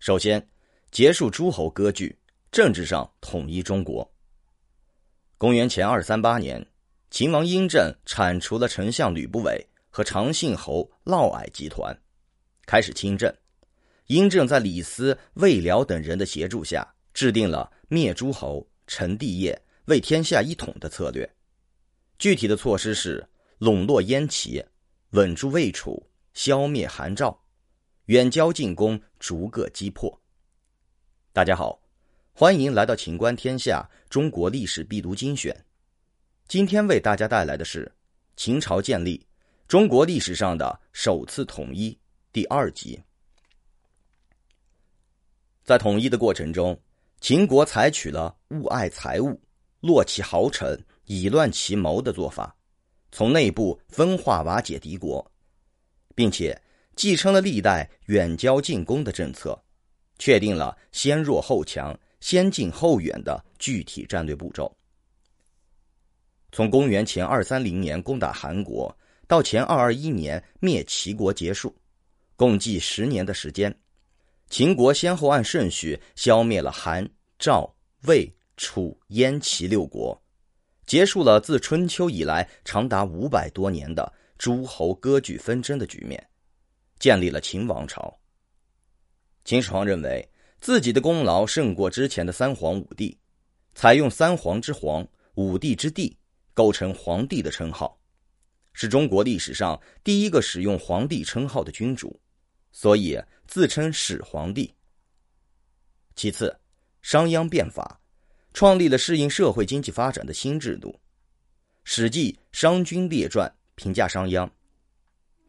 首先，结束诸侯割据，政治上统一中国。公元前二三八年，秦王嬴政铲除了丞相吕不韦和长信侯嫪毐集团，开始亲政。嬴政在李斯、魏辽等人的协助下，制定了灭诸侯、成帝业、为天下一统的策略。具体的措施是笼络燕齐，稳住魏楚，消灭韩赵。远交近攻，逐个击破。大家好，欢迎来到《秦观天下》中国历史必读精选。今天为大家带来的是秦朝建立，中国历史上的首次统一第二集。在统一的过程中，秦国采取了误爱财物、落其豪臣、以乱其谋的做法，从内部分化瓦解敌国，并且。继承了历代远交近攻的政策，确定了先弱后强、先近后远的具体战略步骤。从公元前二三零年攻打韩国到前二二一年灭齐国结束，共计十年的时间，秦国先后按顺序消灭了韩、赵、魏、楚、燕、齐六国，结束了自春秋以来长达五百多年的诸侯割据纷争的局面。建立了秦王朝。秦始皇认为自己的功劳胜过之前的三皇五帝，采用三皇之皇、五帝之帝，构成皇帝的称号，是中国历史上第一个使用皇帝称号的君主，所以自称始皇帝。其次，商鞅变法，创立了适应社会经济发展的新制度。《史记·商君列传》评价商鞅，《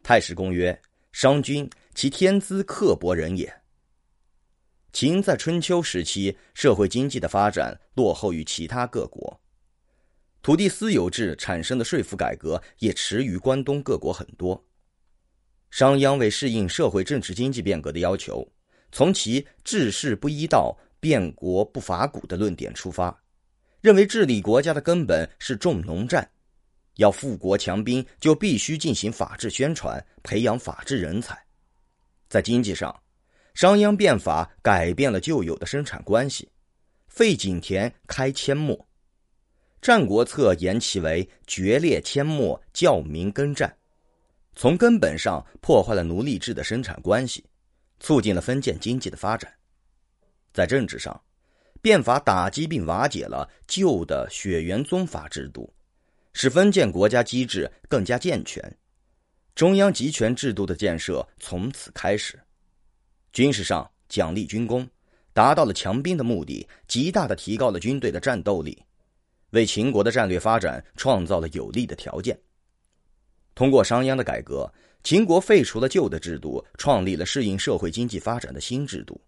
太史公》曰。商君，其天资刻薄人也。秦在春秋时期社会经济的发展落后于其他各国，土地私有制产生的税赋改革也迟于关东各国很多。商鞅为适应社会政治经济变革的要求，从其治世不依道、变国不伐古的论点出发，认为治理国家的根本是重农战。要富国强兵，就必须进行法治宣传，培养法治人才。在经济上，商鞅变法改变了旧有的生产关系，废井田，开阡陌。《战国策》言其为“决裂阡陌，教民耕战”，从根本上破坏了奴隶制的生产关系，促进了封建经济的发展。在政治上，变法打击并瓦解了旧的血缘宗法制度。使封建国家机制更加健全，中央集权制度的建设从此开始。军事上奖励军功，达到了强兵的目的，极大的提高了军队的战斗力，为秦国的战略发展创造了有利的条件。通过商鞅的改革，秦国废除了旧的制度，创立了适应社会经济发展的新制度。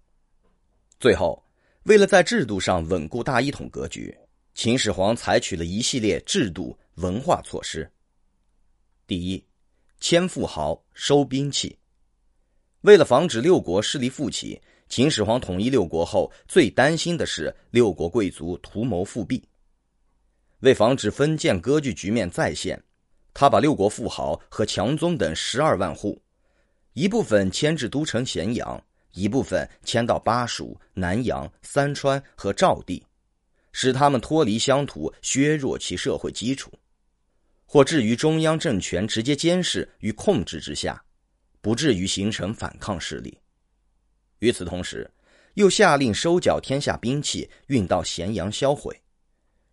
最后，为了在制度上稳固大一统格局，秦始皇采取了一系列制度。文化措施。第一，迁富豪，收兵器。为了防止六国势力复起，秦始皇统一六国后，最担心的是六国贵族图谋复辟。为防止封建割据局面再现，他把六国富豪和强宗等十二万户，一部分迁至都城咸阳，一部分迁到巴蜀、南阳、三川和赵地，使他们脱离乡土，削弱其社会基础。或置于中央政权直接监视与控制之下，不至于形成反抗势力。与此同时，又下令收缴天下兵器，运到咸阳销毁，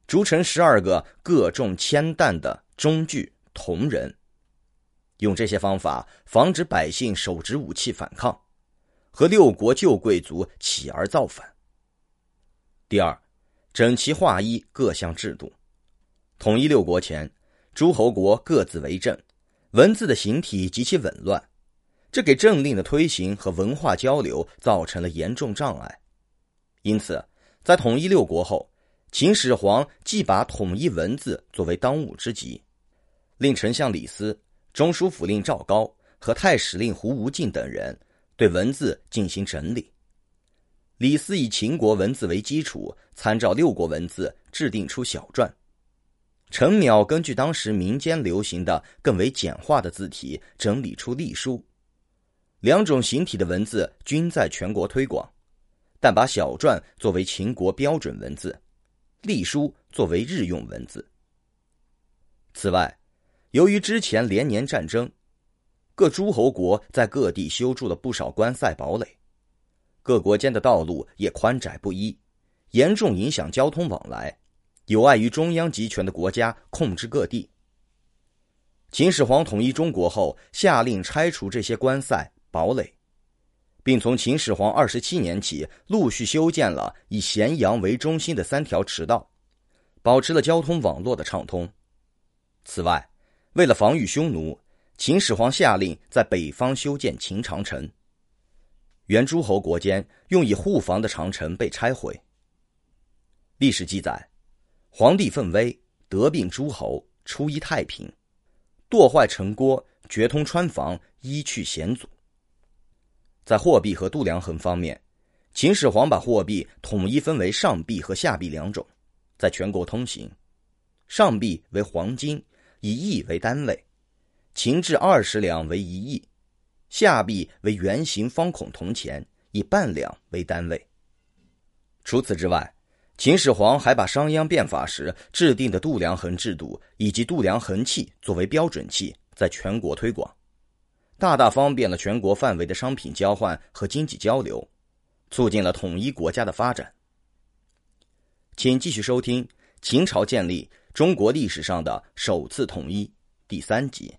逐成十二个各重千担的中具铜人，用这些方法防止百姓手执武器反抗，和六国旧贵族起而造反。第二，整齐划一各项制度，统一六国前。诸侯国各自为政，文字的形体极其紊乱，这给政令的推行和文化交流造成了严重障碍。因此，在统一六国后，秦始皇既把统一文字作为当务之急，令丞相李斯、中书府令赵高和太史令胡无敬等人对文字进行整理。李斯以秦国文字为基础，参照六国文字制定出小篆。陈邈根据当时民间流行的更为简化的字体，整理出隶书。两种形体的文字均在全国推广，但把小篆作为秦国标准文字，隶书作为日用文字。此外，由于之前连年战争，各诸侯国在各地修筑了不少关塞堡垒，各国间的道路也宽窄不一，严重影响交通往来，有碍于中央集权的国家控制各地。秦始皇统一中国后，下令拆除这些关塞堡垒，并从秦始皇二十七年起，陆续修建了以咸阳为中心的三条驰道，保持了交通网络的畅通。此外，为了防御匈奴，秦始皇下令在北方修建秦长城。原诸侯国间用以护防的长城被拆毁。历史记载，皇帝奋威，得并诸侯，出一太平。剁坏城郭，掘通川防，依去险阻。在货币和度量衡方面，秦始皇把货币统一分为上币和下币两种，在全国通行。上币为黄金，以亿为单位，秦制二十两为一亿；下币为圆形方孔铜钱，以半两为单位。除此之外，秦始皇还把商鞅变法时制定的度量衡制度以及度量衡器作为标准器，在全国推广，大大方便了全国范围的商品交换和经济交流，促进了统一国家的发展。请继续收听《秦朝建立中国历史上的首次统一》第三集。